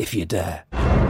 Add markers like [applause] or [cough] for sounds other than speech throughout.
if you dare.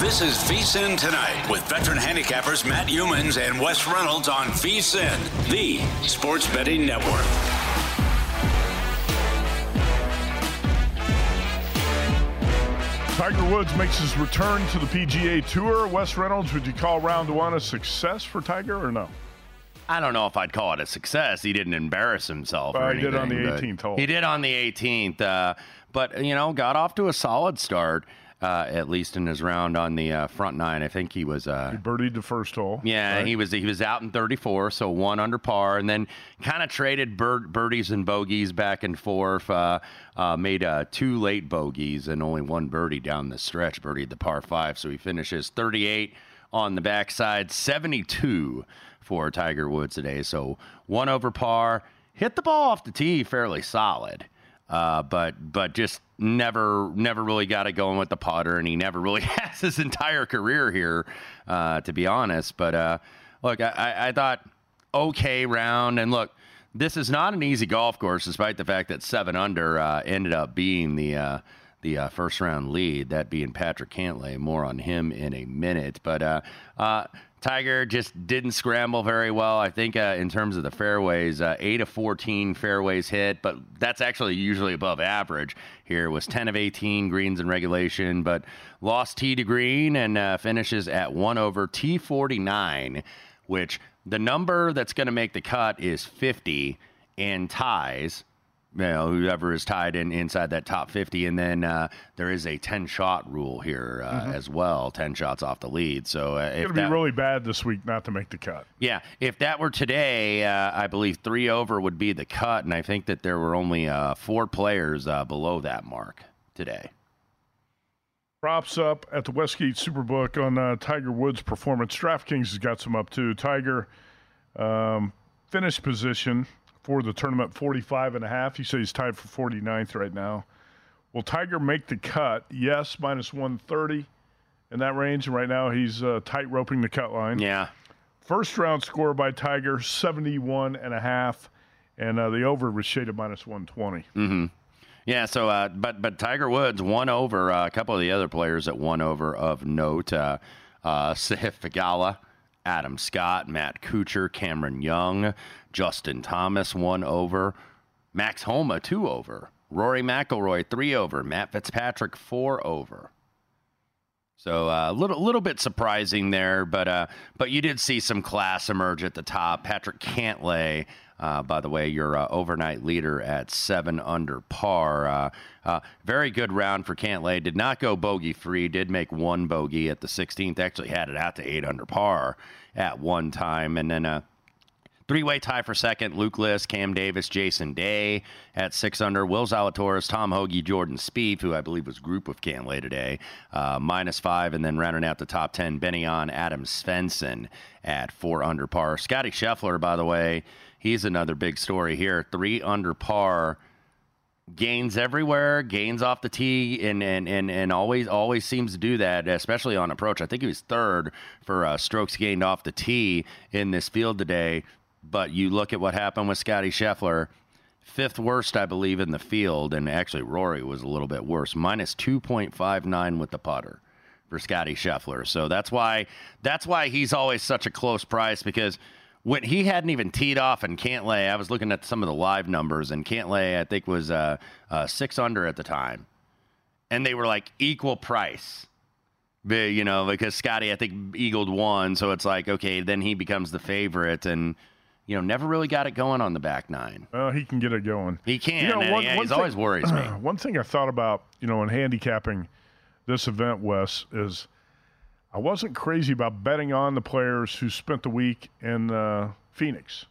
This is VSIN Tonight with veteran handicappers Matt Youmans and Wes Reynolds on VSIN, the sports betting network. Tiger Woods makes his return to the PGA Tour. Wes Reynolds, would you call round one a success for Tiger or no? I don't know if I'd call it a success. He didn't embarrass himself. Well, or he did on the 18th hole. He did on the 18th, uh, but you know, got off to a solid start. Uh, at least in his round on the uh, front nine, I think he was. Uh, He birdied the first hole. yeah, right? he was he was out in 34, so one under par, and then kind of traded bird, birdies and bogeys back and forth. Uh, uh, made uh, two late bogeys and only one birdie down the stretch. Birdied the par five, so he finishes 38 on the backside, 72 for Tiger Woods today. So one over par, hit the ball off the tee fairly solid. Uh, but but just never never really got it going with the putter, and he never really [laughs] has his entire career here, uh, to be honest. But uh, look, I, I, thought okay round, and look, this is not an easy golf course, despite the fact that seven under uh, ended up being the uh, the uh, first round lead, that being Patrick Cantlay. More on him in a minute, but. Uh, uh, Tiger just didn't scramble very well. I think uh, in terms of the fairways, uh, 8 of 14 fairways hit, but that's actually usually above average. Here was 10 of 18 greens in regulation, but lost tee to green and uh, finishes at 1 over T49, which the number that's going to make the cut is 50 and ties you know, whoever is tied in inside that top 50. And then uh, there is a 10 shot rule here uh, as well 10 shots off the lead. So uh, going to be really bad this week not to make the cut. yeah, if that were today, uh, I believe three over would be the cut. And I think that there were only uh, four players uh, below that mark today. Props up at the Westgate Superbook on uh, Tiger Woods' performance. DraftKings has got some up too. Tiger um, finished position for the tournament 45 and a half. He says he's tied for 49th right now. Will Tiger make the cut? Yes, minus 130 in that range. And right now he's uh, tight roping the cut line. Yeah. First round score by Tiger 71 and a half. And uh, the over was shaded minus 120. Mm-hmm. Yeah, so uh, but but Tiger Woods won over uh, a couple of the other players that won over of note. Uh, uh, [laughs] Adam Scott, Matt Kuchar, Cameron Young, Justin Thomas one over, Max Homa two over, Rory McIlroy three over, Matt Fitzpatrick four over. So a uh, little little bit surprising there, but uh, but you did see some class emerge at the top. Patrick Cantlay, uh, by the way, your uh, overnight leader at seven under par. Uh, uh, very good round for Cantlay. Did not go bogey free. Did make one bogey at the 16th. Actually had it out to eight under par at one time, and then uh, Three-way tie for second: Luke List, Cam Davis, Jason Day at six under. Will Zalatoris, Tom Hoge, Jordan Spieth, who I believe was group with Cantlay today, uh, minus five, and then rounding out the top ten, Ben An Adam Svensson at four under par. Scottie Scheffler, by the way, he's another big story here. Three under par, gains everywhere, gains off the tee, and and and, and always always seems to do that, especially on approach. I think he was third for uh, strokes gained off the tee in this field today. But you look at what happened with Scottie Scheffler, fifth worst, I believe, in the field, and actually Rory was a little bit worse, minus two point five nine with the putter for Scottie Scheffler. So that's why that's why he's always such a close price because when he hadn't even teed off in Cantlay, I was looking at some of the live numbers, and Cantlay I think was uh, uh, six under at the time, and they were like equal price. You know, because Scottie I think eagled one, so it's like okay, then he becomes the favorite, and you know, never really got it going on the back nine. Well, he can get it going. He can. You know, one- he's thing- always worries me. [clears throat] One thing I thought about, you know, in handicapping this event, Wes, is I wasn't crazy about betting on the players who spent the week in uh, Phoenix,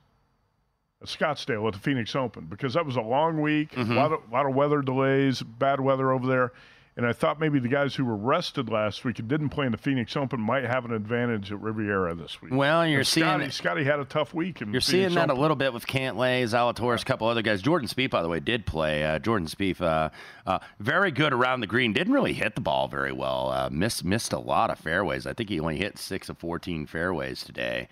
at Scottsdale at the Phoenix Open, because that was a long week, Mm-hmm. a lot of, lot of weather delays, bad weather over there. And I thought maybe the guys who were rested last week and didn't play in the Phoenix Open might have an advantage at Riviera this week. Well, you're And seeing Scottie, Scottie had a tough week. In You're Phoenix seeing that Open. a little bit with Cantlay, Zalatoris, a couple other guys. Jordan Spieth, by the way, did play. Uh, Jordan Spieth, uh, uh, very good around the green. Didn't really hit the ball very well. Uh, missed missed a lot of fairways. I think he only hit six of 14 fairways today.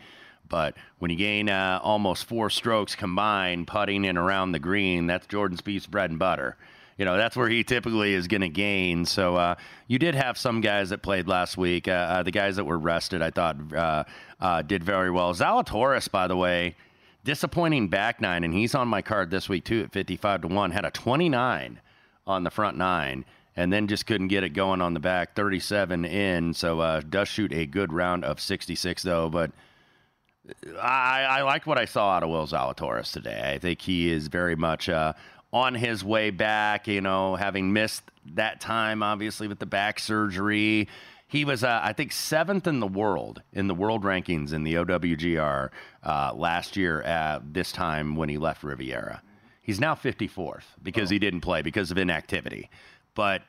But when you gain uh, almost four strokes combined, putting in around the green, that's Jordan Spieth's bread and butter. You know, that's where he typically is going to gain. So uh, you did have some guys that played last week. Uh, uh, the guys that were rested, I thought, uh, uh, did very well. Zalatoris, by the way, disappointing back nine, and he's on my card this week too at 55 to 1. Had a 29 on the front nine, and then just couldn't get it going on the back, 37 in. So uh, does shoot a good round of 66 though, but. I, I liked what I saw out of Will Zalatoris today. I think he is very much uh, on his way back. You know, having missed that time, obviously with the back surgery, he was, uh, I think, seventh in the world in the world rankings in the OWGR uh, last year at this time when he left Riviera. He's now 54th because he didn't play because of inactivity, but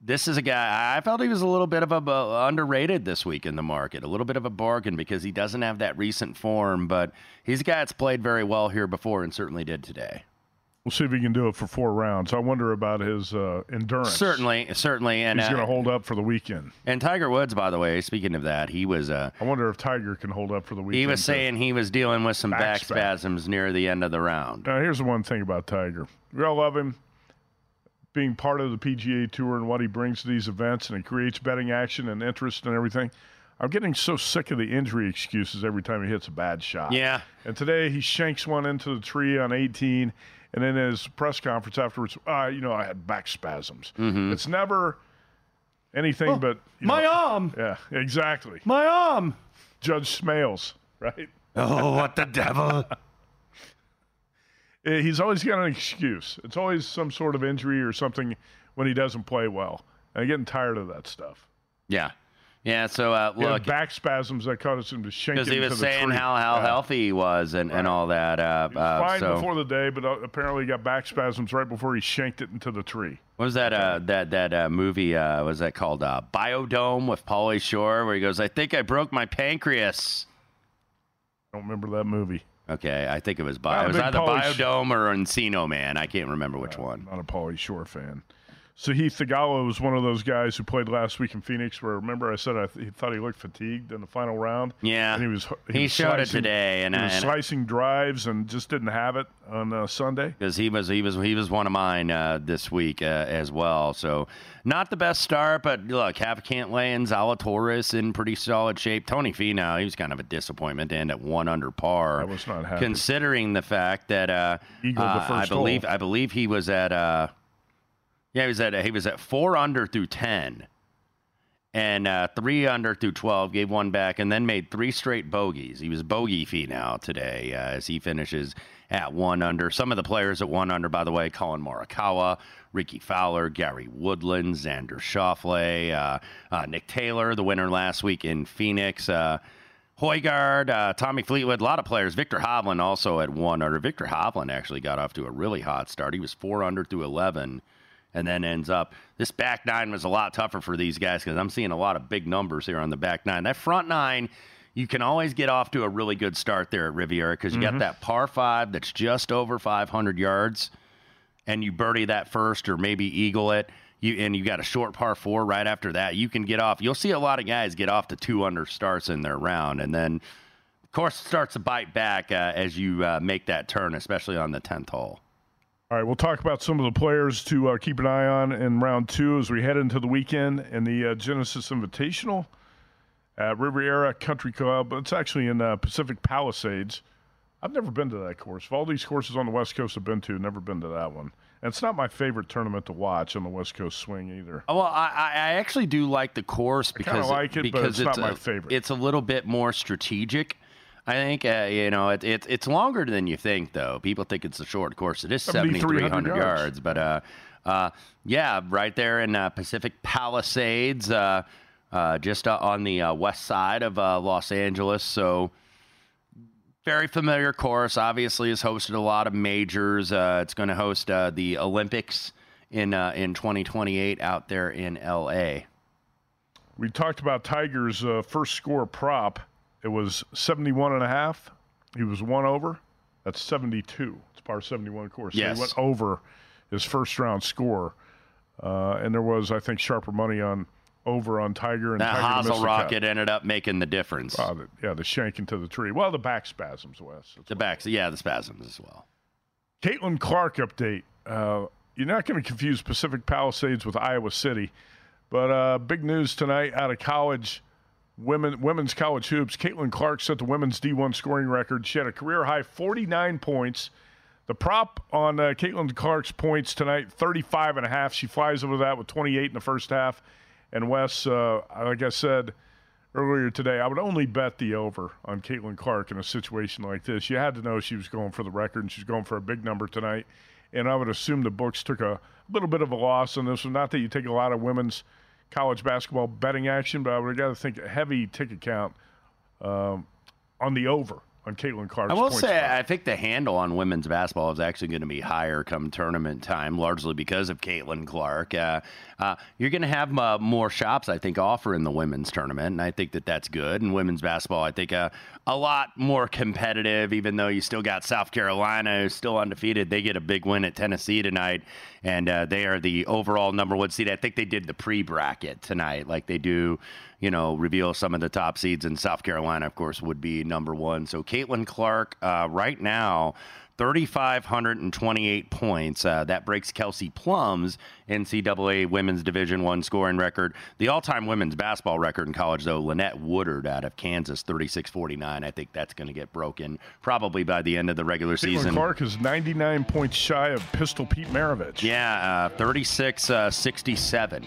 this is a guy I felt he was a little bit of a uh, underrated this week in the market, a little bit of a bargain because he doesn't have that recent form, but he's a guy that's played very well here before and certainly did today. We'll see if he can do it for four rounds. I wonder about his uh, endurance. Certainly, certainly, and He's uh, going to hold up for the weekend. and Tiger Woods, by the way, speaking of that, he was uh, I wonder if Tiger can hold up for the weekend. he was saying he was dealing with some Back back spasms near the end of the round. Now, here's the one thing about Tiger. We all love him being part of the PGA Tour and what he brings to these events, and he creates betting action and interest and everything. I'm getting so sick of the injury excuses every time he hits a bad shot. Yeah. And today he shanks one into the tree on 18, and then in his press conference afterwards, ah, you know, I had back spasms. Mm-hmm. It's never anything but my know- arm, Yeah, exactly. my arm. Judge Smails, right? Oh, what the devil! [laughs] Eh, He's always got an excuse. It's always some sort of injury or something when he doesn't play well. And I'm getting tired of that stuff. yeah, yeah. So uh, He had look, back spasms that caused him to shank because he was saying how how Yeah. healthy he was and, and all that. Uh, He was uh, fine so. before the day, but uh, apparently he got back spasms right before he shanked it into the tree. What was that uh, that that uh, movie? Uh, what was that called? Uh, Biodome with Pauly Shore, where he goes, "I think I broke my pancreas." I don't remember that movie. Okay, I think it was Bio. It was either Pauly Sh- or Encino Man. I can't remember which one. Not a Pauly Shore fan. So Sahith Theegala was one of those guys who played last week in Phoenix. Where remember I said I th- he thought he looked fatigued in the final round. Yeah, and he was he was showed it today, and he was and- slicing drives and just didn't have it on uh, Sunday. because he was he was he was one of mine uh, this week uh, as well. So not the best start, but look, have Cantlay and Zalatoris in pretty solid shape. Tony Finau, he was kind of a disappointment to end at one under par. I was not happy. considering the fact that uh, uh, I believe hole. I believe he was at uh, yeah he was at he was at four under through ten. And uh, three under through 12, gave one back, and then made three straight bogeys. He was bogey Finau today uh, as he finishes at one under. Some of the players at one under, by the way, Collin Morikawa, Rickie Fowler, Gary Woodland, Xander Schauffele, uh, uh, Nick Taylor, the winner last week in Phoenix. Uh, Hojgaard, uh, Tommy Fleetwood, a lot of players. Viktor Hovland also at one under. Viktor Hovland actually got off to a really hot start. He was four under through 11 and then ends up. This back nine was a lot tougher for these guys because I'm seeing a lot of big numbers here on the back nine. That front nine, you can always get off to a really good start there at Riviera because you Mm-hmm. got that par five that's just over 500 yards, and you birdie that first or maybe eagle it. You, and you got a short par four right after that. You can get off. You'll see a lot of guys get off to two under starts in their round, and then of course it starts to bite back uh, as you uh, make that turn, especially on the tenth hole. All right, we'll talk about some of the players to uh, keep an eye on in round two as we head into the weekend and the uh, Genesis Invitational at Riviera Country Club. But it's actually in uh, Pacific Palisades. I've never been to that course. Of all these courses on the West Coast I've been to, never been to that one. And it's not my favorite tournament to watch on the West Coast swing either. Well, I, I I actually do like the course because like it, but because it's not my favorite. It's a little bit more strategic. I think uh, you know it, it, it's longer than you think though. People think it's a short course. It is 7,300 7,300 yards. yards, but uh, uh, yeah, right there in uh, Pacific Palisades, uh, uh, just uh, on the uh, west side of uh, Los Angeles. So very familiar course. Obviously, has hosted a lot of majors. Uh, it's going to host uh, the Olympics in uh, in 2028 out there in LA. We talked about Tiger's uh, first score prop. It was 71 and a half. He was one over. That's 72. It's par 71 course. So he went over his first round score. Uh, and there was, I think, sharper money on over on Tiger and That Tiger hosel rocket ended up making the difference. The, yeah, the shank into the tree. Well, the back spasms, Wes. the backs, yeah, the spasms as well. Caitlin Clark update. Uh, you're not going to confuse Pacific Palisades with Iowa City, but uh, big news tonight out of college, women women's college hoops. Caitlin Clark set the women's D1 scoring record. She had a career high 49 points. The prop on uh, Caitlin Clark's points tonight, 35 and a half. She flies over that with 28 in the first half. And Wes, uh, like I said earlier today, I would only bet the over on Caitlin Clark in a situation like this. You had to know she was going for the record and she's going for a big number tonight. And I would assume the books took a little bit of a loss on this one. Not that you take a lot of women's college basketball betting action, but I would got to think a heavy ticket count um, on the over on Caitlin Clark's I will say. I think the handle on women's basketball is actually going to be higher come tournament time, largely because of Caitlin Clark. Uh, uh, you're going to have uh, more shops, I think, offer in the women's tournament, and I think that that's good. And women's basketball, I think, uh, a lot more competitive, even though you still got South Carolina, who's still undefeated. They get a big win at Tennessee tonight, and uh, they are the overall number one seed. I think they did the pre bracket tonight, like they do you know, reveal some of the top seeds. And South Carolina, of course, would be number one. So Caitlin Clark, uh, right now, 3,528 points. Uh, that breaks Kelsey Plum's NCAA Women's Division One scoring record. The all-time women's basketball record in college, though, Lynette Woodard out of Kansas, 36-49. I think that's going to get broken probably by the end of the regular Caitlin season. Clark is 99 points shy of Pistol Pete Maravich. Yeah, uh, 36-67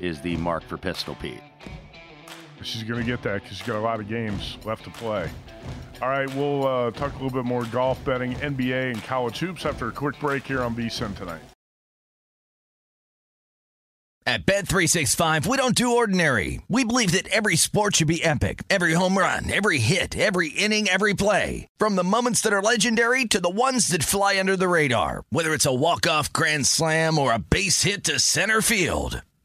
is the mark for Pistol Pete. She's going to get that because she's got a lot of games left to play. All right, we'll uh, talk a little bit more golf betting, NBA, and college hoops after a quick break here on VSIN tonight. At Bet365, we don't do ordinary. We believe that every sport should be epic. Every home run, every hit, every inning, every play. From the moments that are legendary to the ones that fly under the radar. Whether it's a walk-off grand slam or a base hit to center field.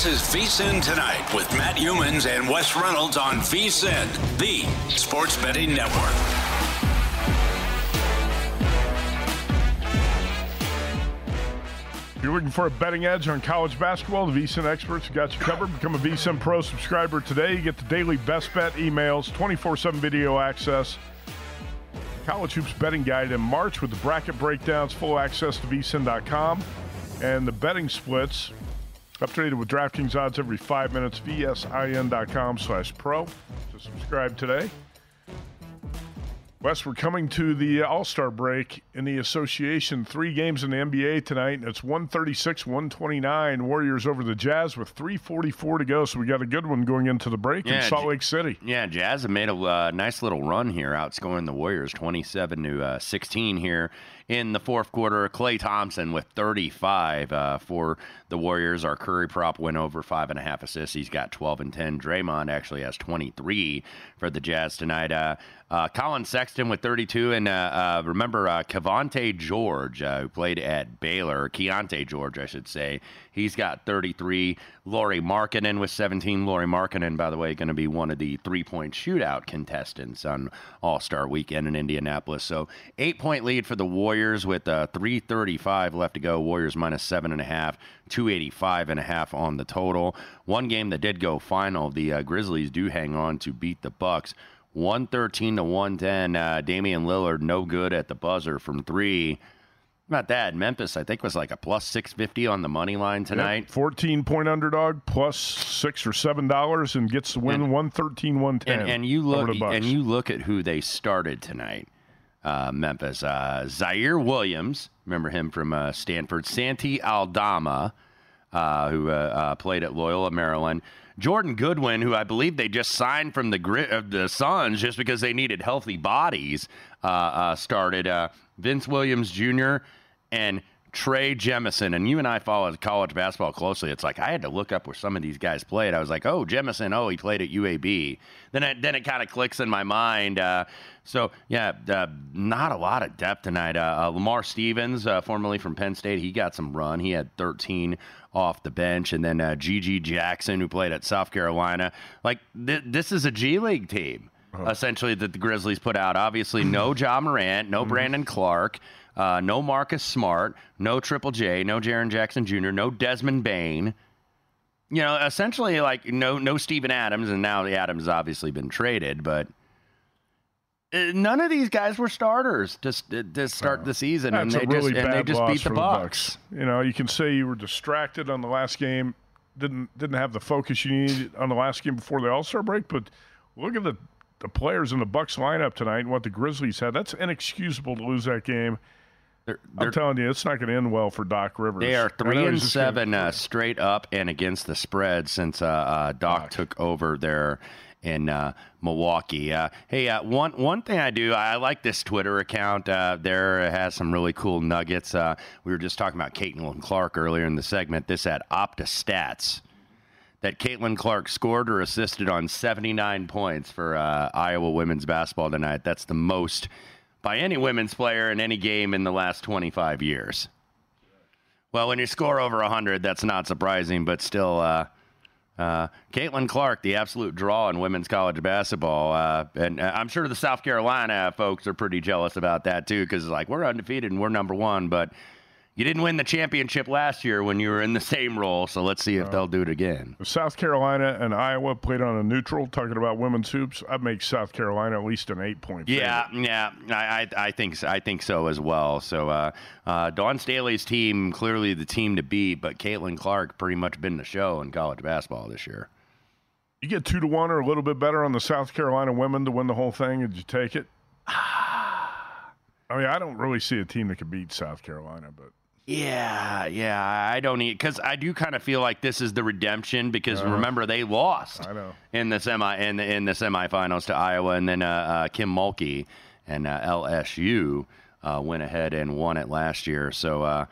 VSIN tonight with Matt Youmans and Wes Reynolds on VSIN, the sports betting network. If you're looking for a betting edge on college basketball, the VSIN experts have got you covered. Become a VSIN Pro subscriber today. You get the daily best bet emails, 24 7 video access, college hoops betting guide in March with the bracket breakdowns, full access to vsin.com, and the betting splits. Updated with DraftKings odds every five minutes, vsin.com slash pro. To subscribe today. Wes, we're coming to the All Star break in the association. Three games in the NBA tonight, and it's 136 129. Warriors over the Jazz with 344 to go. So we got a good one going into the break in Salt Lake City. Yeah, Jazz have made a uh, nice little run here, outscoring the Warriors 27 to uh, 16 here in the fourth quarter. Klay Thompson with 35 uh, for the Warriors. Our Curry prop went over five and a half assists. He's got 12 and 10. Draymond actually has 23 for the Jazz tonight. Uh, uh, Collin Sexton with 32, and uh, uh, remember uh, Cavante George, uh, who played at Baylor, Keyonte George, I should say. He's got 33. Lauri Markkanen with 17. Lauri Markkanen, by the way, going to be one of the three-point shootout contestants on All-Star Weekend in Indianapolis. So eight-point lead for the Warriors with uh, 3:35 left to go. Warriors minus seven and a half. 285 and a half on the total. One game that did go final. The uh, Grizzlies do hang on to beat the Bucks. 113 to 110. Uh, Damian Lillard, no good at the buzzer from three. Not that. Memphis, I think, was like a plus 650 on the money line tonight. Yep, 14 point underdog plus six or seven dollars and gets the win 113 110. And, and you look and you look at who they started tonight. Uh, Memphis, uh, Ziaire Williams, remember him from uh, Stanford. Santi Aldama, uh, who uh, uh, played at Loyola, Maryland. Jordan Goodwin, who I believe they just signed from the of the Suns just because they needed healthy bodies, started. Vince Williams Jr. and Trey Jemison, and you and I followed college basketball closely. It's like I had to look up where some of these guys played. I was like, oh, Jemison, oh, he played at UAB. Then it, then it kind of clicks in my mind. Uh, so yeah, uh, not a lot of depth tonight. Uh, uh Lamar Stevens, uh, formerly from Penn State, he got some run. He had 13 off the bench, and then GG uh, Jackson, who played at South Carolina. Like th- this is a G League team. Essentially, that the Grizzlies put out. Obviously, no [clears throat] Ja Morant, no mm-hmm. Brandon Clarke. Uh, no Marcus Smart, no Triple J, no Jaren Jackson Jr., no Desmond Bane. You know, essentially like no no Steven Adams, and now the Adams obviously been traded, but uh, none of these guys were starters to, to start the season, and they, really just, and they just beat the, the Bucks. Bucks. You know, you can say you were distracted on the last game, didn't didn't have the focus you needed on the last game before the All Star break, but look at the the players in the Bucks lineup tonight and what the Grizzlies had. That's inexcusable to lose that game they're, they're, I'm telling you, it's not going to end well for Doc Rivers. They are three and seven uh, straight up and against the spread since uh, uh, Doc, Doc, took over there in uh, Milwaukee. Uh, hey, uh, one one thing I do, I like this Twitter account. there it has some really cool nuggets. we were just talking about Caitlin Clark earlier in the segment. This at Opta Stats that Caitlin Clark scored or assisted on 79 points for Iowa women's basketball tonight. That's the most by any women's player in any game in the last 25 years. Well, when you score over 100, that's not surprising, but still, uh, uh, Caitlin Clark, the absolute draw in women's college basketball. Uh, and uh, I'm sure the South Carolina folks are pretty jealous about that, too, because, it's like, we're undefeated and we're number one, but you didn't win the championship last year when you were in the same role, so let's see if uh, they'll do it again. South Carolina and Iowa played on a neutral. Talking about women's hoops, I'd make South Carolina at least an eight point. Yeah, yeah, I, I, think I think so as well. So uh, uh, Dawn Staley's team clearly the team to beat, but Caitlin Clark pretty much been the show in college basketball this year. You get two to one or a little bit better on the South Carolina women to win the whole thing. Did you take it? [sighs] I mean, I don't really see a team that could beat South Carolina, but yeah, yeah, I don't need because I do kind of feel like this is the redemption because uh, remember they lost in the semi in the, in the semifinals to Iowa and then uh, uh, Kim Mulkey and uh, LSU uh, went ahead and won it last year. So uh,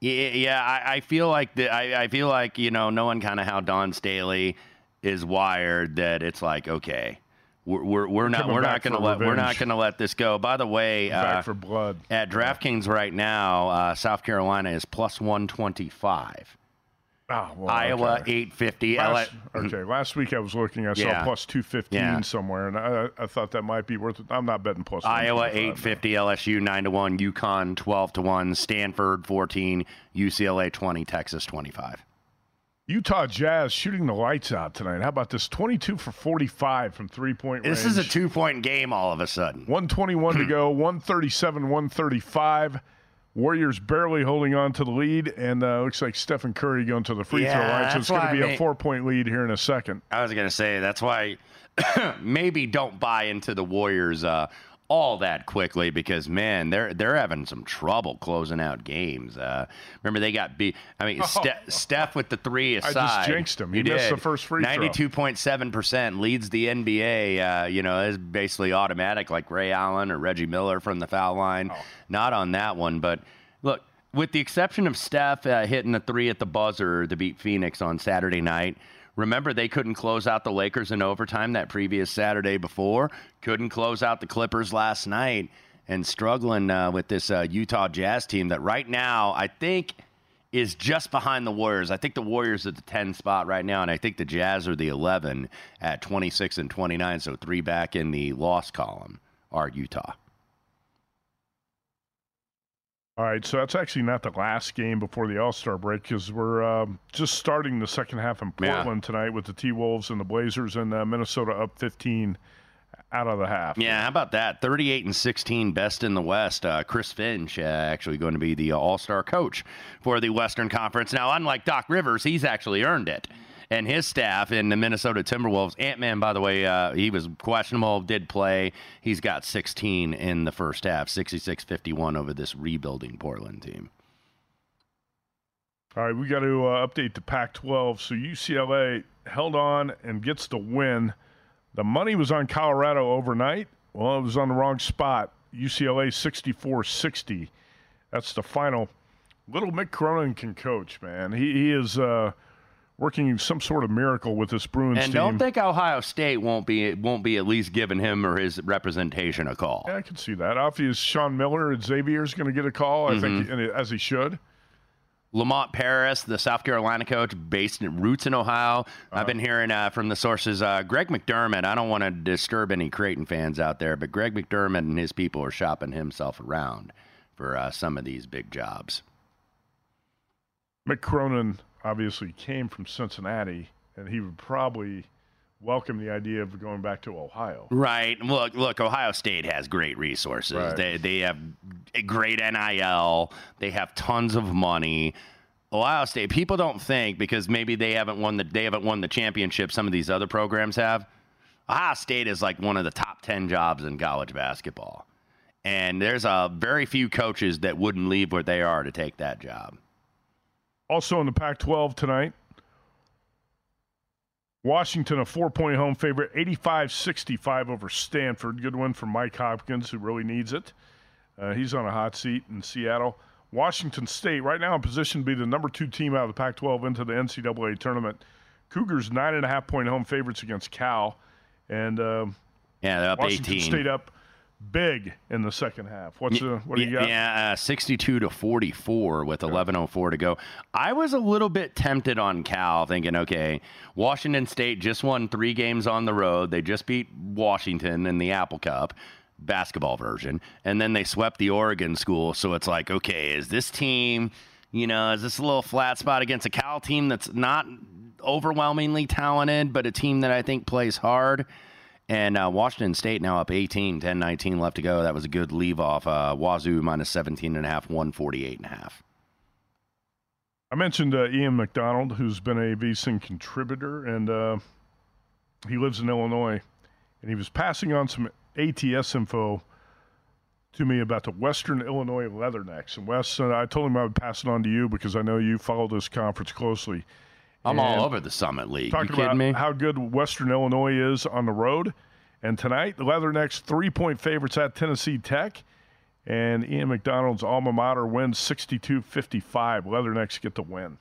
yeah, yeah, I, I feel like the, I, I feel like you know knowing kind of how Dawn Staley is wired that it's like okay we're, we're, we're not we're not going to let we're not going to let this go. By the way, uh, for blood at DraftKings right now, uh, South Carolina is plus one twenty five. Oh, well, Iowa okay. 850. Last, LA okay, last week I was looking. I saw Yeah. plus 215 Yeah. somewhere, and I, I thought that might be worth it. I'm not betting plus Iowa 125, 850, LSU 9 to 1, UConn 12 to 1, Stanford 14, UCLA 20, Texas 25. Utah Jazz shooting the lights out tonight. How about this? 22 for 45 from three point range. This is a two point game all of a sudden. 121 to go, [clears throat] 137, 135. Warriors barely holding on to the lead, and uh, looks like Stephen Curry going to the free throw line. So it's going to be I a mean- four point lead here in a second. I was going to say that's why [clears throat] maybe don't buy into the Warriors uh, all that quickly because man, they're they're having some trouble closing out games. Uh, remember they got beat. I mean, Ste- Steph with the three aside. I just jinxed him. He you missed did. the first free throw. Ninety-two point seven percent leads the NBA. Uh, you know, is basically automatic like Ray Allen or Reggie Miller from the foul line. Oh. Not on that one, but look. With the exception of Steph uh, hitting the three at the buzzer to beat Phoenix on Saturday night, Remember, they couldn't close out the Lakers in overtime that previous Saturday before. Couldn't close out the Clippers last night, and struggling uh, with this uh, Utah Jazz team that right now I think is just behind the Warriors. I think the Warriors are the 10 spot right now, and I think the Jazz are the 11 at 26 and 29. So three back in the loss column are Utah. All right, so that's actually not the last game before the All Star break because we're um, just starting the second half in Yeah. Portland tonight with the T Wolves and the Blazers, and uh, Minnesota up 15 out of the half. Yeah, how about that? 38 and 16, best in the West. Uh, Chris Finch uh, actually going to be the All Star coach for the Western Conference. Now, unlike Doc Rivers, he's actually earned it. And his staff in the Minnesota Timberwolves, Ant Man, by the way, uh, he was questionable, did play. He's got 16 in the first half, 66 51 over this rebuilding Portland team. All right, we got to uh, update the Pac 12. So UCLA held on and gets the win. The money was on Colorado overnight. Well, it was on the wrong spot. UCLA 64 60. That's the final. Little Mick Cronin can coach, man. He, he is uh, working some sort of miracle with this Bruins And team. And don't think Ohio State won't be won't be at least giving him or his representation a call. Yeah, I can see that. Obviously, Sean Miller at Xavier's going to get a call, I think, Mm-hmm. and as he should. Lamont Paris, the South Carolina coach, based in roots in Ohio. I've been hearing uh, from the sources. Uh, Greg McDermott. I don't want to disturb any Creighton fans out there, but Greg McDermott and his people are shopping himself around for uh, some of these big jobs. Mick Cronin obviously came from Cincinnati, and he would probably welcome the idea of going back to Ohio. Right. Look, look. Ohio State has great resources. Right. They they have a great NIL. They have tons of money. Ohio State. People don't think because maybe they haven't won the they haven't won the championship. Some of these other programs have. Ohio State is like one of the top ten jobs in college basketball, and there's a very few coaches that wouldn't leave where they are to take that job. Also in the Pac 12 tonight, Washington, a four point home favorite, 85 65 over Stanford. Good win for Mike Hopkins, who really needs it. Uh, he's on a hot seat in Seattle. Washington State, right now in position to be the number two team out of the Pac 12 into the NCAA tournament. Cougars, nine and a half point home favorites against Cal. And um, Yeah, they're up Washington 18. State up big in the second half. What's the, what do you got? Yeah, uh, 62 to 44 with 11:04 to go. I was a little bit tempted on Cal, thinking, okay, Washington State just won three games on the road. They just beat Washington in the Apple Cup basketball version, and then they swept the Oregon school. So it's like, okay, is this team, you know, is this a little flat spot against a Cal team that's not overwhelmingly talented, but a team that I think plays hard? And uh, Washington State now up 18, 10 19 left to go. That was a good leave off. Uh, Wazoo minus 17 and a half, 148 and a half. I mentioned uh, Ian McDonald, who's been a VSIN contributor, and uh, he lives in Illinois. And he was passing on some ATS info to me about the Western Illinois Leathernecks. And Wes, uh, I told him I would pass it on to you because I know you follow this conference closely. I'm And all over the Summit League. You Talking kidding about me? how good Western Illinois is on the road. And tonight, the Leathernecks three point favorites at Tennessee Tech. And Ian McDonald's alma mater wins 62 55. Leathernecks get the win.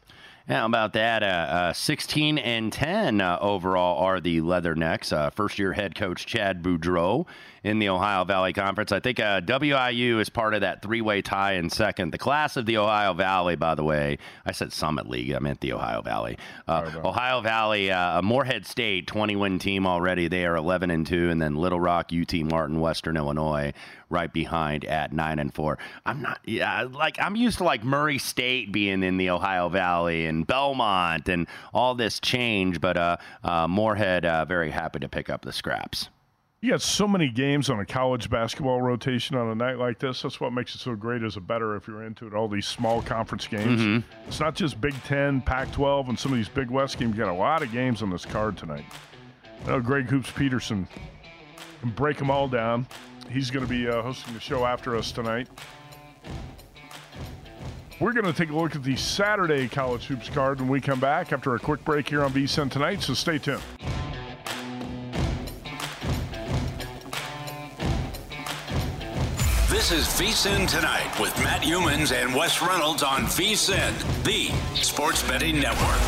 How about that? Uh, uh, 16 and 10 uh, overall are the Leathernecks. Uh, first year head coach Chad Boudreau in the Ohio Valley Conference. I think uh, WIU is part of that three way tie in second. The class of the Ohio Valley, by the way, I said Summit League, I meant the Ohio Valley. Uh, Ohio Valley, uh, Morehead State, 20 win team already. They are 11 and 2, and then Little Rock, UT Martin, Western Illinois right behind at nine and four. I'm not, yeah, like I'm used to like Murray State being in the Ohio Valley and Belmont and all this change, but uh, uh, Morehead uh, very happy to pick up the scraps. You got so many games on a college basketball rotation on a night like this. That's what makes it so great as a better if you're into it. All these small conference games. Mm-hmm. It's not just Big Ten, Pac 12, and some of these Big West games. You got a lot of games on this card tonight. I know Greg Hoops Peterson can break them all down. He's going to be uh, hosting the show after us tonight. We're going to take a look at the Saturday college hoops card when we come back after a quick break here on VSIN tonight, so stay tuned. This is VSIN Tonight with Matt Youmans and Wes Reynolds on VSIN, the sports betting network.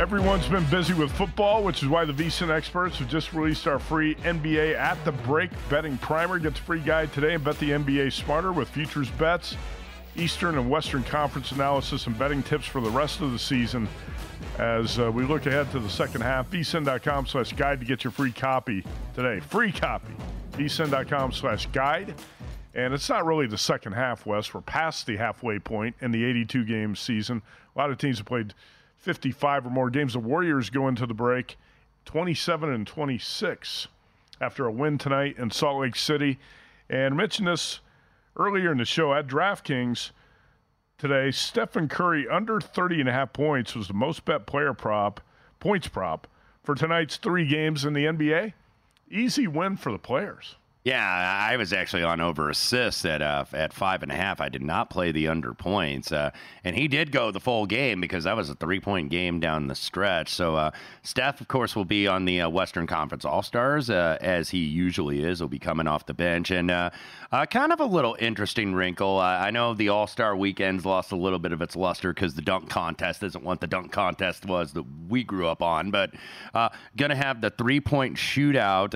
Everyone's been busy with football, which is why the VSIN experts have just released our free NBA at the break betting primer. Get the free guide today and bet the NBA smarter with futures bets, Eastern and Western Conference analysis, and betting tips for the rest of the season. As uh, we look ahead to the second half, vsin.com slash guide to get your free copy today. Free copy. vsin.com slash guide. And it's not really the second half, Wes. We're past the halfway point in the 82 game season. A lot of teams have played 55 or more games. The Warriors go into the break 27 and 26 after a win tonight in Salt Lake City. And I mentioned this earlier in the show at DraftKings today. Stephen Curry under 30 and a half points was the most bet player prop, points prop for tonight's three games in the NBA. Easy win for the players. Yeah, I was actually on over assists at uh, at five and a half. I did not play the under points, uh, and he did go the full game because that was a three point game down the stretch. So uh, Steph, of course, will be on the uh, Western Conference All Stars uh, as he usually is. He'll be coming off the bench, and uh, kind of a little interesting wrinkle. I know the All Star weekends lost a little bit of its luster because the dunk contest isn't what the dunk contest was that we grew up on, but going to have the three point shootout,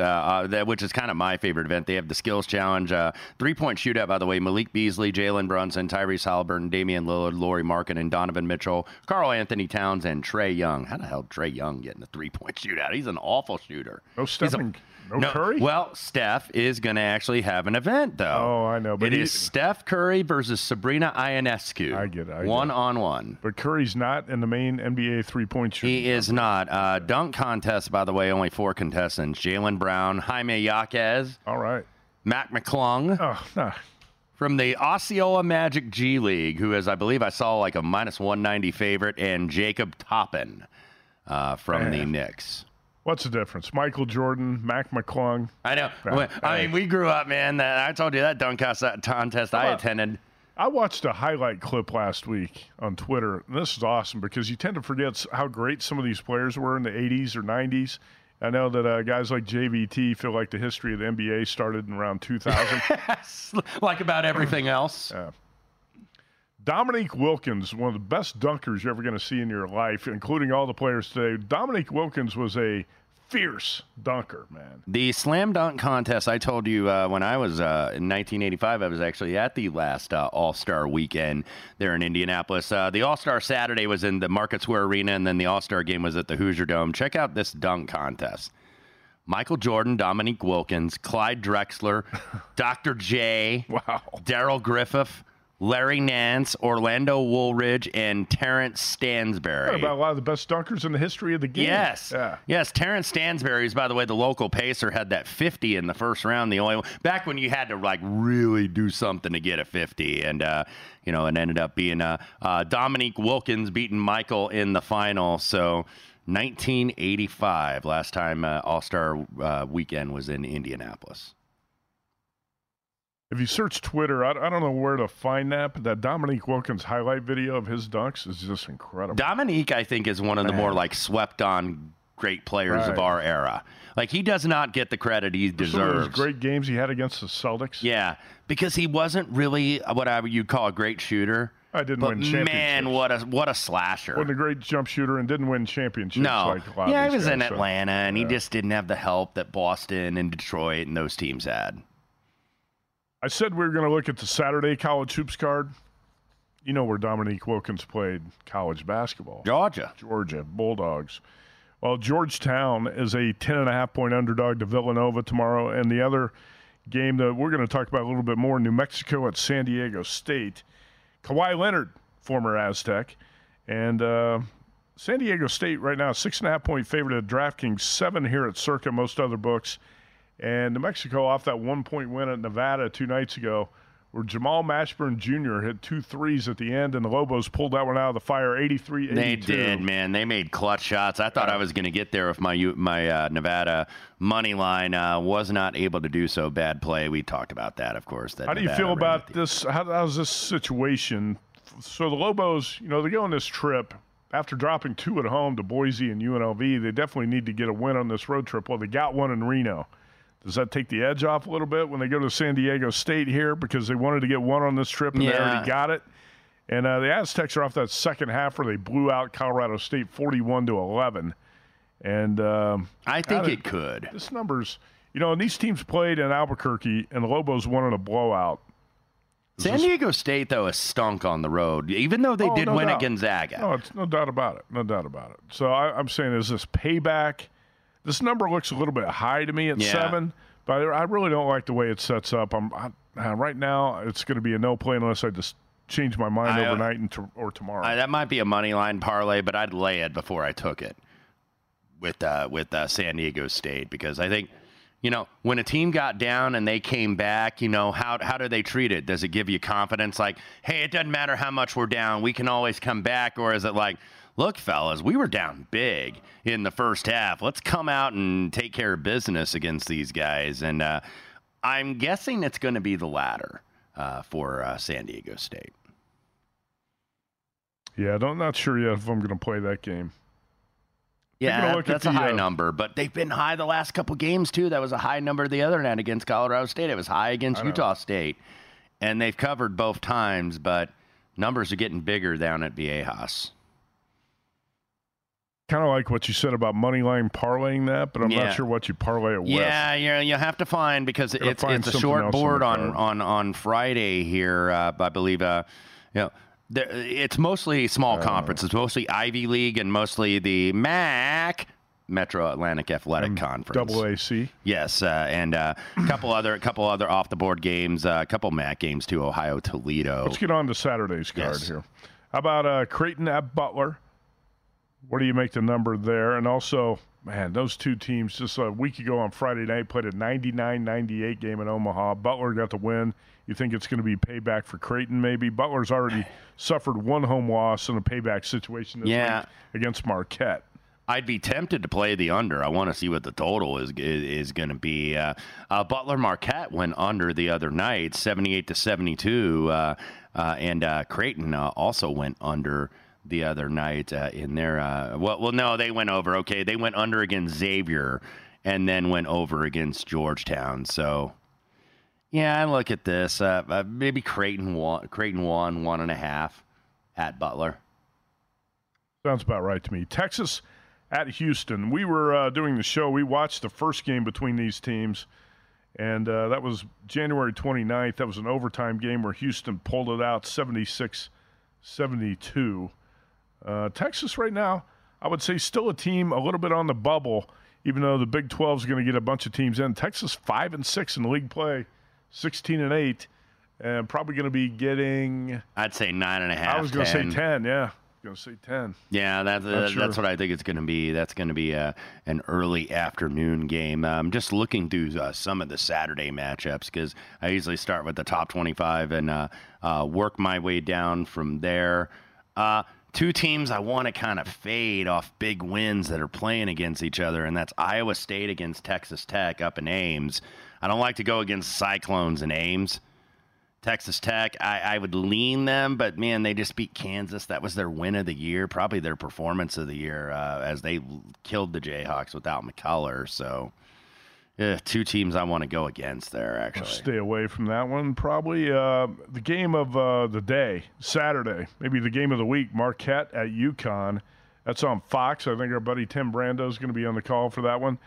that which is kind of my favorite event. They have the skills challenge, uh, three point shootout, by the way. Malik Beasley, Jalen Brunson, Tyrese Halliburton, Damian Lillard, Laurie Markin, and Donovan Mitchell, Karl-Anthony Towns, and Trae Young. How the hell Trae Young getting a three point shootout? He's an awful shooter. No Stephen, no, no, Curry. Well, Steph is going to actually have an event, though. Oh, I know. But it he- is Steph Curry versus Sabrina Ionescu. I get it, I get one it. on one. But Curry's not in the main NBA three point shooting. He is not. Uh, dunk contest, by the way, only four contestants Jaylen Brown, Jaime Jaquez, All right. Mac McClung. Oh, no. From the Osceola Magic G League, who is, I believe, I saw like a minus 190 favorite, and Jacob Toppin uh, from the Man. Knicks. What's the difference? Michael Jordan, Mac McClung. I know. I mean, we grew up, man. That I told you that dunk contest, I attended. I watched a highlight clip last week on Twitter. And this is awesome because you tend to forget how great some of these players were in the 80s or 90s. I know that uh, guys like JVT feel like the history of the NBA started in around 2000. [laughs] like about everything else. Yeah. Dominique Wilkins, one of the best dunkers you're ever going to see in your life, including all the players today. Dominique Wilkins was a fierce dunker, man. The slam dunk contest, I told you uh, when I was uh, in 1985, I was actually at the last uh, All Star weekend there in Indianapolis. Uh, the All Star Saturday was in the Market Square Arena, and then the All Star game was at the Hoosier Dome. Check out this dunk contest. Michael Jordan, Dominique Wilkins, Clyde Drexler, [laughs] Dr. J, Wow. Darrell Griffith, Larry Nance, Orlando Woolridge, and Terence Stansbury. Talking about a lot of the best dunkers in the history of the game. Yes. Yeah. Yes. Terence Stansbury is, by the way, the local pacer had that 50 in the first round. The only one, back when you had to like really do something to get a 50, and uh, you know, it ended up being uh, uh, Dominique Wilkins beating Michael in the final. So. 1985, last time uh, All Star uh, weekend was in Indianapolis. If you search Twitter, I, I don't know where to find that, but that Dominique Wilkins highlight video of his dunks is just incredible. Dominique, I think, is one of the more like swept on great players of our era. Like he does not get the credit he Some of those deserves. great games he had against the Celtics. Yeah, because he wasn't really what I would you'd call a great shooter. I didn't but win championships. man, what a what a slasher! Wasn't a great jump shooter and didn't win championships. no, like a lot of yeah, he was in guys, so- Atlanta, and he just didn't have the help that Boston and Detroit and those teams had. I said we were going to look at the Saturday college hoops card. You know where Dominique Wilkins played college basketball. Georgia. Georgia Bulldogs. Well, Georgetown is a 10.5 point underdog to Villanova tomorrow. And the other game that we're going to talk about a little bit more New Mexico at San Diego State. Kawhi Leonard, former Aztec. And uh, San Diego State right now, six and a half point favorite at DraftKings, seven here at Circa, most other books. And New Mexico off that one point win at Nevada two nights ago, where Jamal Mashburn Jr. hit two threes at the end, and the Lobos pulled that one out of the fire 83 They did, man. They made clutch shots. I thought I was going to get there if my my uh, Nevada money line uh, was not able to do so. Bad play. We talked about that, of course. That How do you Nevada feel about this? How, how's this situation? So the Lobos, you know, they go on this trip after dropping two at home to Boise and UNLV. They definitely need to get a win on this road trip. Well, they got one in Reno. Does that take the edge off a little bit when they go to San Diego State here because they wanted to get one on this trip and they already got it? And uh, the Aztecs are off that second half where they blew out Colorado State 41 to 11. And um, I think it could. This number's, you know, and these teams played in Albuquerque, and the Lobos won in a blowout. San Diego State though has stunk on the road, even though they Oh, did no win doubt. at Gonzaga. No, it's no doubt about it. No doubt about it. So I, I'm saying, is this payback? This number looks a little bit high to me at Yeah. seven, but I, I really don't like the way it sets up. I'm I, uh, right now. It's going to be a no play unless I just change my mind I, uh, overnight and to, or tomorrow. Uh, that might be a money line parlay, but I'd lay it before I took it with uh, with uh, San Diego State because I think you know when a team got down and they came back, you know how how do they treat it? Does it give you confidence? Like, hey, it doesn't matter how much we're down, we can always come back, or is it like? Look, fellas, we were down big in the first half. Let's come out and take care of business against these guys. And uh, I'm guessing it's going to be the latter uh, for uh, San Diego State. yeah, I'm not sure yet if I'm going to play that game. Yeah, a look at that's a high uh, number, but they've been high the last couple games too. That was a high number the other night against Colorado State. It was high against Utah State, and they've covered both times. But numbers are getting bigger down at Viejas. Kind of like what you said about money line parlaying that, but I'm Yeah. not sure what you parlay it with. Yeah, you you have to find because it's find it's a short board on on on Friday here. Uh, I believe. Uh, you know. There, it's mostly small Uh. conference. It's mostly Ivy League and mostly the MAC, Metro Atlantic Athletic Conference. Double AC. Yes, uh, and a couple other couple other off the board games, a couple MAC games to Ohio Toledo. Let's get on to Saturday's card Yes. here. How about uh, Creighton at Butler? What do you make the number there? And also, man, those two teams just a week ago on Friday night played a 99-98 game in Omaha. Butler got the win. You think it's going to be payback for Creighton? Maybe Butler's already [sighs] suffered one home loss in a payback situation this Yeah. week against Marquette. I'd be tempted to play the under. I want to see what the total is is, is going to be. Uh, uh, Butler Marquette went under the other night, seventy-eight to seventy-two, uh, uh, and uh, Creighton uh, also went under the other night uh, in their. Uh, well, well, no, they went over. Okay, they went under against Xavier, and then went over against Georgetown. So. Yeah, I look at this. Uh, uh, maybe Creighton won. Creighton won one and a half at Butler. Sounds about right to me. Texas at Houston. We were uh, doing the show. We watched the first game between these teams, and uh, that was January 29th. That was an overtime game where Houston pulled it out 76 72. Uh, Texas, right now, I would say still a team a little bit on the bubble, even though the Big 12 is going to get a bunch of teams in. Texas, 5 and 6 in league play, 16 and 8, and probably going to be getting, I'd say nine and a half. I was going to say 10, yeah. Going to say 10. Yeah, that's uh, sure. that's what I think it's going to be. That's going to be uh, an early afternoon game. I'm just looking through uh, some of the Saturday matchups because I usually start with the top 25 and uh, uh, work my way down from there. Two teams I want to kind of fade off big wins that are playing against each other, and that's Iowa State against Texas Tech up in Ames. I don't like to go against Cyclones in Ames. Texas Tech, I, I would lean them, but man, they just beat Kansas. That was their win of the year, probably their performance of the year, uh, as they killed the Jayhawks without McCullar. So, yeah, two teams I want to go against there. Actually, stay away from that one. Probably uh, the game of uh, the day, Saturday, maybe the game of the week. Marquette at UConn. That's on Fox. I think our buddy Tim Brando is going to be on the call for that one.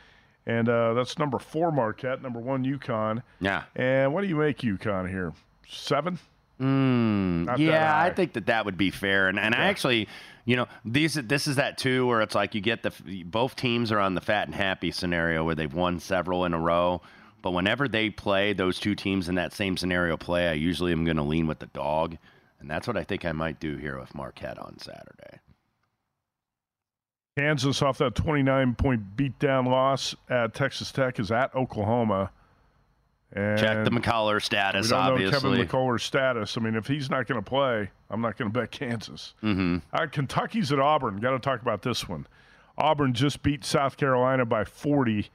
And uh, that's number four Marquette, number one UConn. Yeah. And what do you make UConn here? Seven? Mm, yeah, I think that that would be fair. And and I actually, you know, these this is that too where it's like you get the both teams are on the fat and happy scenario where they've won several in a row. But whenever they play those two teams in that same scenario play, I usually am going to lean with the dog, and that's what I think I might do here with Marquette on Saturday. Kansas off that 29 point beatdown loss at Texas Tech is at Oklahoma. And Check the McCullar status, we don't obviously. know Kevin McCullar's status. I mean, if he's not going to play, I'm not going to bet Kansas. Mm-hmm. Uh, Kentucky's at Auburn. Got to talk about this one. Auburn just beat South Carolina by 40.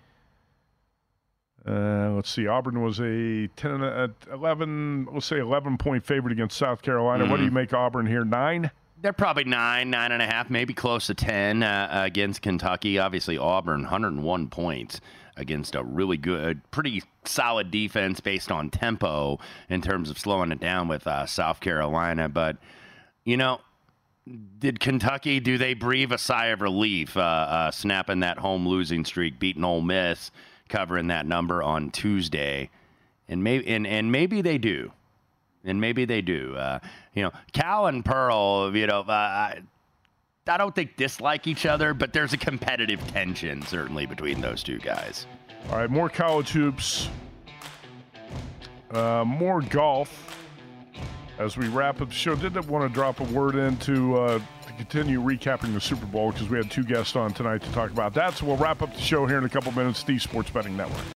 Uh, let's see. Auburn was a 10, uh, 11, let's say 11 point favorite against South Carolina. What do you Mhm. make Auburn here? Nine? They're probably nine, nine and a half, maybe close to 10 uh, against Kentucky. Obviously, Auburn, 101 points against a really good, pretty solid defense based on tempo in terms of slowing it down with uh, South Carolina. But, you know, did Kentucky, do they breathe a sigh of relief uh, uh, snapping that home losing streak, beating Ole Miss, covering that number on Tuesday? And maybe, and, and maybe they do and maybe they do. Uh, you know, Cal and Pearl, you know, uh, I, don't think dislike each other, but there's a competitive tension certainly between those two guys. All right, more college hoops, uh, more golf. As we wrap up the show, did want to drop a word into uh, to continue recapping the Super Bowl because we had two guests on tonight to talk about that. So we'll wrap up the show here in a couple minutes. The Sports Betting Network.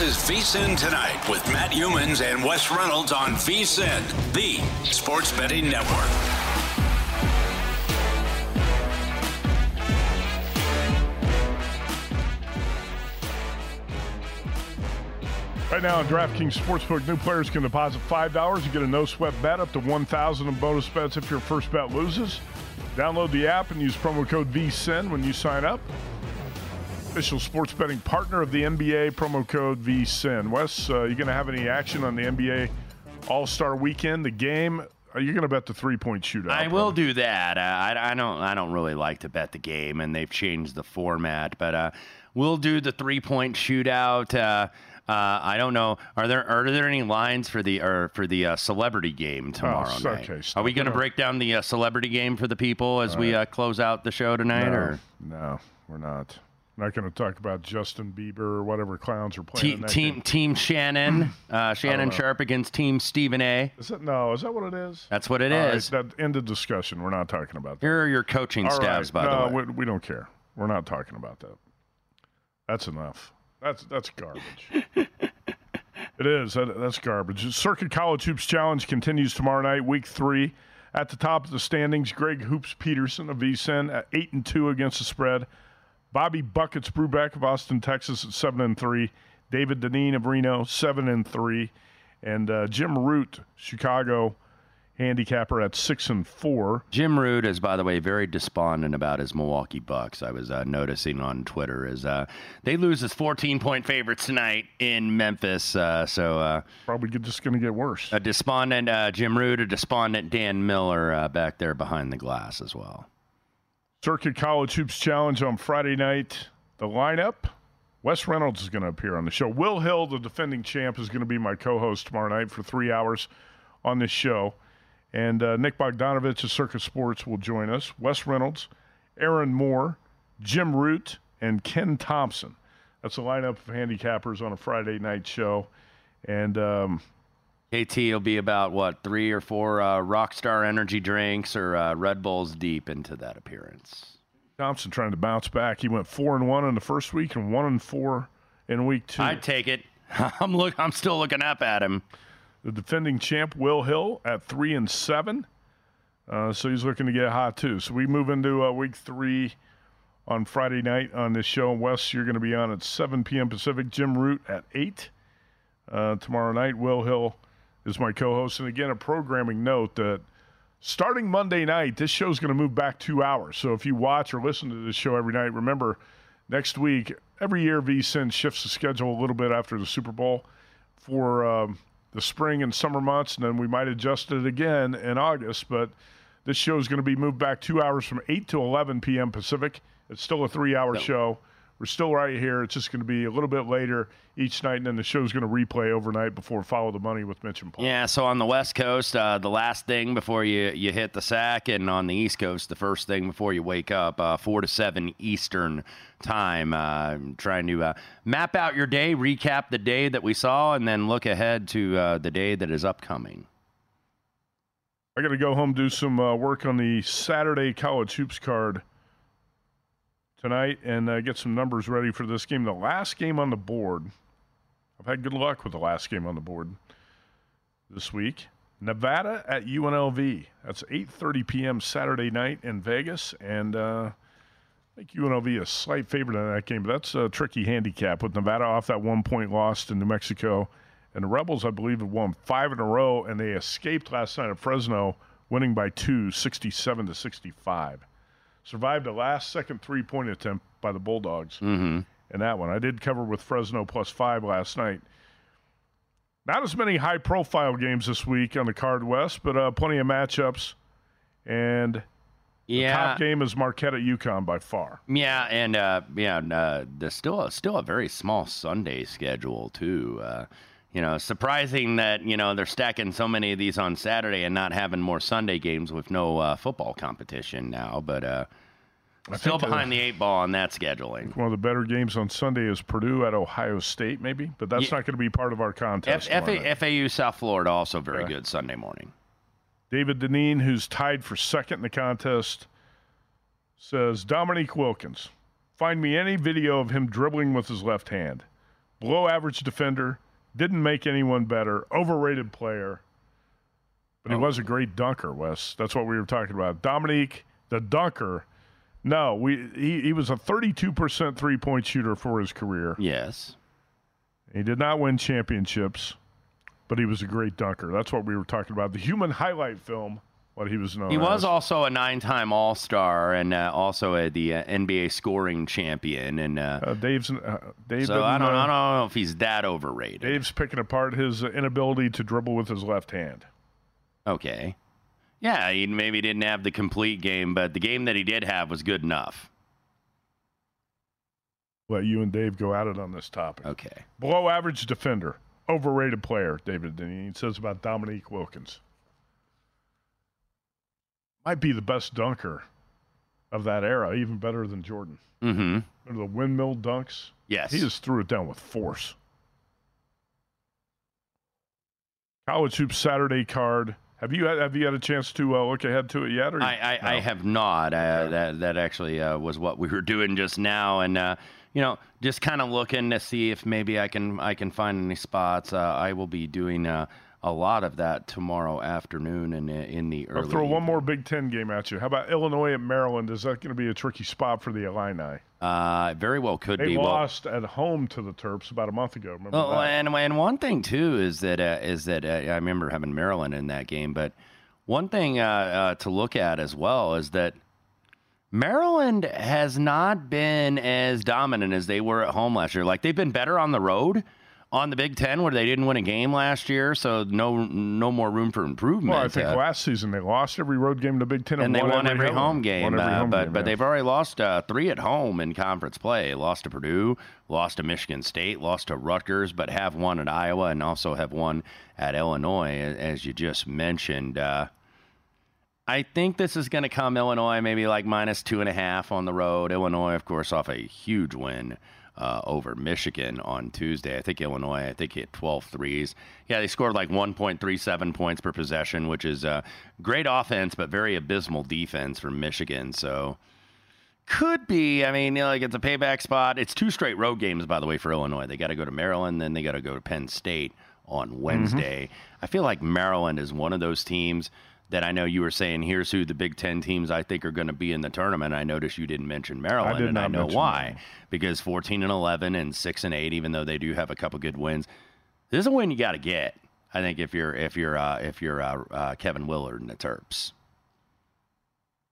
This is VSIN Tonight with Matt Youmans and Wes Reynolds on VSIN, the sports betting network. Right now on DraftKings Sportsbook, new players can deposit $5 and get a no sweat bet up to 1000 in bonus bets if your first bet loses. Download the app and use promo code VSIN when you sign up. Official sports betting partner of the NBA, promo code VSIN. Wes, uh, you going to have any action on the NBA All Star Weekend? The game? Are you going to bet the three point shootout? I will do that. Uh, I, I don't. I don't really like to bet the game, and they've changed the format. But uh, we'll do the three point shootout. Uh, uh, I don't know. Are there are there any lines for the or for the uh, celebrity game tomorrow s- night? okay, Are we going to break down the uh, celebrity game for the people as we uh, close out the show tonight? No, Or no, we're not. I'm not going to talk about Justin Bieber or whatever clowns are playing. in Team that Team game. Team Shannon, [clears throat] uh, Shannon. Sharpe against Team Stephen A. Is that no? Is that what it is? That's what it All right, is. that ended discussion. We're not talking about that. Here are your coaching All staffs, right. by no, the way. We, we don't care. We're not talking about that. That's enough. That's that's garbage. [laughs] it is. That, that's garbage. Circa College Hoops Challenge continues tomorrow night, week three. At the top of the standings, Greg Hoops Peterson of VSIN at eight and two against the spread. Bobby Buckets Brubeck of Austin, Texas at seven and three. David Deneen of Reno seven and three, and uh, Jim Root, Chicago handicapper at six and four. Jim Root is, by the way, very despondent about his Milwaukee Bucks. I was uh, noticing on Twitter is uh, they lose as 14 point favorites tonight in Memphis. Uh, so uh, Probably just going to get worse. a despondent uh, Jim Root, a despondent Dan Miller uh, back there behind the glass as well. Circa College Hoops Challenge on Friday night. The lineup Wes Reynolds is going to appear on the show. Will Hill, the defending champ, is going to be my co host tomorrow night for three hours on this show. And uh, Nick Bogdanovich of Circa Sports will join us. Wes Reynolds, Aaron Moore, Jim Root, and Ken Thompson. That's a lineup of handicappers on a Friday night show. And um, KT will be about what three or four uh, Rockstar energy drinks or uh, Red Bulls deep into that appearance. Thompson trying to bounce back. He went four and one in the first week and one and four in week two. I'd take it. [laughs] I'm look. I'm still looking up at him. the defending champ Will Hill at three and seven. Uh, so he's looking to get hot too. So we move into uh, week three on Friday night on this show. Wes, you're going to be on at 7 p.m. Pacific. Jim Root at eight uh, tomorrow night. Will Hill is my co-host. And again, a programming note that starting Monday night, this show is going to move back two hours. So if you watch or listen to this show every night, remember next week, every year VSIN shifts the schedule a little bit after the Super Bowl for um, the spring and summer months, and then we might adjust it again in August. But this show is going to be moved back two hours from 8 to 11 p.m. Pacific. It's still a three hour show. We're still right here. It's just going to be a little bit later each night, and then the show's going to replay overnight before Follow the Money with Mitch and Paul. Yeah, so on the West Coast, uh, the last thing before you, you hit the sack, and on the East Coast, the first thing before you wake up, uh, 4 to 7 Eastern time. Uh, trying to uh, map out your day, recap the day that we saw, and then look ahead to uh, the day that is upcoming. I got to go home do some uh, work on the Saturday college hoops card tonight and uh, get some numbers ready for this game. The last game on the board. I've had good luck with the last game on the board this week. Nevada at UNLV. That's 8:30 p.m. Saturday night in Vegas, and uh, I think UNLV is a slight favorite in that game. But that's a tricky handicap with Nevada off that one point loss to New Mexico. And the Rebels, I believe, have won five in a row, and they escaped last night at Fresno, winning by two, 67 to 65. Survived a last second three point attempt by the Bulldogs Mm-hmm. in that one. I did cover with Fresno plus five last night. Not as many high profile games this week on the card west, but uh, plenty of matchups. And the Yeah. top game is Marquette at UConn by far. Yeah, and uh, yeah, uh, there's still a, still a very small Sunday schedule too. Uh, you know, surprising that you know they're stacking so many of these on Saturday and not having more Sunday games with no uh, football competition now. But uh, I still uh, behind the eight ball on that scheduling. One of the better games on Sunday is Purdue at Ohio State, maybe, but that's Yeah. not going to be part of our contest. F- night. FAU South Florida also very Yeah. good Sunday morning. David Deneen, who's tied for second in the contest, says Dominique Wilkins. Find me any video of him dribbling with his left hand. Below average defender, didn't make anyone better, overrated player. But he Oh. was a great dunker, Wes. That's what we were talking about. Dominique, the dunker. No, we he, he was a 32% three point shooter for his career. Yes. He did not win championships, but he was a great dunker. That's what we were talking about. The human highlight film, what he was known He was as. also a nine-time All-Star and uh, also a, the uh, NBA scoring champion. And uh, Uh, Dave's uh, Dave. so I don't, I don't know if he's that overrated. Dave's picking apart his inability to dribble with his left hand. Okay. Yeah, he maybe didn't have the complete game, but the game that he did have was good enough. Let you and Dave go at it on this topic. Okay. Below average defender, overrated player. David Deneen says about Dominique Wilkins. Might be the best dunker of that era, even better than Jordan. Mm-hmm. The windmill dunks. Yes. He just threw it down with force. College Hoops Saturday card. Have you had, have you had a chance to uh, look ahead to it yet? Or I, I, I have not. Uh, that that actually uh, was what we were doing just now, and uh, you know, just kind of looking to see if maybe I can I can find any spots. Uh, I will be doing uh, a lot of that tomorrow afternoon and in the early. I'll throw one more Big Ten game at you. How about Illinois at Maryland? Is that going to be a tricky spot for the Illini? Uh, very well could they be. They lost well, at home to the Terps about a month ago. Remember well, that? and and one thing too is that uh, is that uh, I remember having Maryland in that game, but one thing uh, uh, to look at as well is that Maryland has not been as dominant as they were at home last year. Like they've been better on the road on the Big Ten where they didn't win a game last year, so no no more room for improvement. Well, I think uh, last season they lost every road game in the Big Ten, and, and they won, won every, every home, game. every uh, home but game, but yeah. they've already lost uh, three at home in conference play. Lost to Purdue, lost to Michigan State, lost to Rutgers, but have won at Iowa and also have won at Illinois, as you just mentioned. Uh, I think this is going to come Illinois maybe like minus two and a half on the road. Illinois, of course, off a huge win uh, over Michigan on Tuesday. I think Illinois, I think hit 12 threes. Yeah, they scored like 1.37 points per possession, which is uh, great offense, but very abysmal defense for Michigan. So could be. I mean, you know, like it's a payback spot. It's two straight road games, by the way, for Illinois. They got to go to Maryland, then they got to go to Penn State on Wednesday. Mm-hmm. I feel like Maryland is one of those teams that I know you were saying. Here's who the Big Ten teams I think are going to be in the tournament. I noticed you didn't mention Maryland, I did and not I know why. Maryland. Because 14 and 11 and six and eight, even though they do have a couple good wins, this is a win you got to get. I think if you're if you're uh, if you're uh, uh, Kevin Willard and the Terps.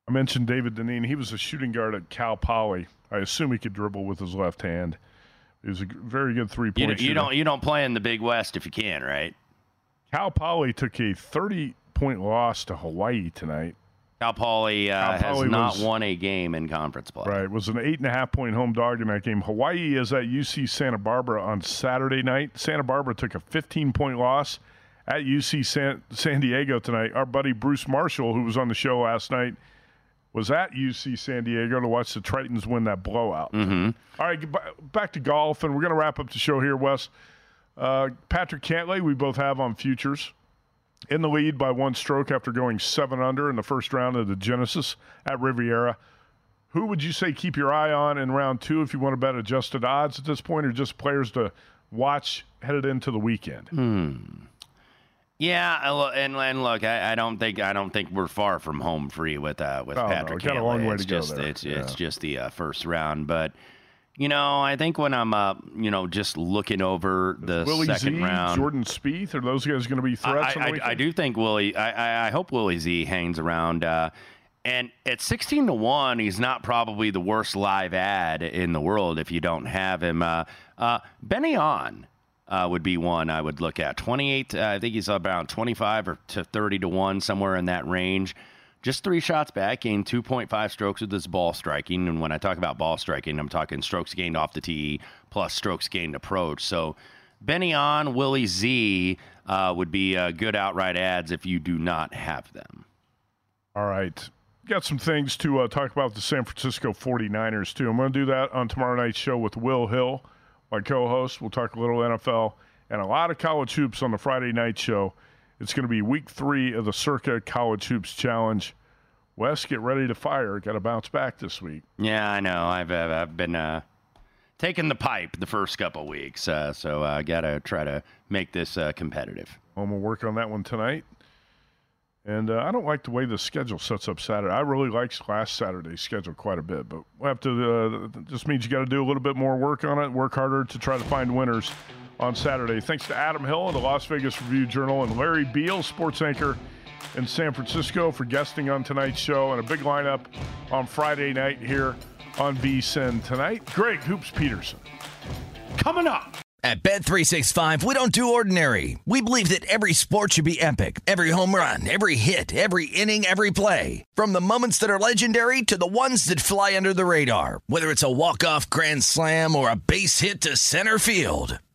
I mentioned David Deneen. He was a shooting guard at Cal Poly. I assume he could dribble with his left hand. He was a very good three point don't- you don't you don't play in the Big West if you can, right? Cal Poly took a 30 point loss to Hawaii tonight. Cal Poly, uh, Cal Poly has not was- won a game in conference play. Right. It was an eight and a half point home dog in that game. Hawaii is at UC Santa Barbara on Saturday night. Santa Barbara took a 15 point loss at UC San, San Diego tonight. Our buddy Bruce Marshall, who was on the show last night, was at UC San Diego to watch the Tritons win that blowout. Mm-hmm. All right, back to golf, and we're going to wrap up the show here, Wes. Uh, Patrick Cantlay, we both have on futures in the lead by one stroke after going seven under in the first round of the Genesis at Riviera. Who would you say keep your eye on in round two if you want to bet adjusted odds at this point, or just players to watch headed into the weekend? Hmm. Yeah, and, and look, I, I don't think I don't think we're far from home free with uh, with Oh, Patrick. we got a long way it's to go just, there. It's Yeah. it's just the uh, first round, but you know, I think when I'm uh, you know, just looking over the Willie second Z, round, Jordan Spieth, are those guys going to be threats? I, I. I do think Willie. I, I, I hope Willie Z hangs around. Uh, and at sixteen to one, he's not probably the worst live ad in the world if you don't have him. Uh, uh, Ben An uh, would be one I would look at. Twenty eight. Uh, I think he's about twenty five or to thirty to one, somewhere in that range. Just three shots back, gained 2.5 strokes with his ball striking. And when I talk about ball striking, I'm talking strokes gained off the tee plus strokes gained approach. So Ben An, Willie Z uh, would be uh, good outright ads if you do not have them. All right. Got some things to uh, talk about the San Francisco 49ers, too. I'm going to do that on tomorrow night's show with Will Hill, my co host. We'll talk a little NFL and a lot of college hoops on the Friday night show. It's going to be week three of the Circa College Hoops Challenge. Wes, get ready to fire. Got to bounce back this week. Yeah, I know. I've, I've, I've been uh, taking the pipe the first couple weeks, uh, so I got to try to make this uh, competitive. I'm going to work on that one tonight. And uh, I don't like the way the schedule sets up Saturday. I really liked last Saturday's schedule quite a bit, but we'll have to. Uh, just means you got to do a little bit more work on it, work harder to try to find winners on Saturday. Thanks to Adam Hill of the Las Vegas Review Journal and Larry Beal, sports anchor in San Francisco, for guesting on tonight's show and a big lineup on Friday night here on VSIN tonight. Greg Hoops Peterson. Coming up. At Bet365, we don't do ordinary. We believe that every sport should be epic. Every home run, every hit, every inning, every play. From the moments that are legendary to the ones that fly under the radar. Whether it's a walk-off grand slam or a base hit to center field.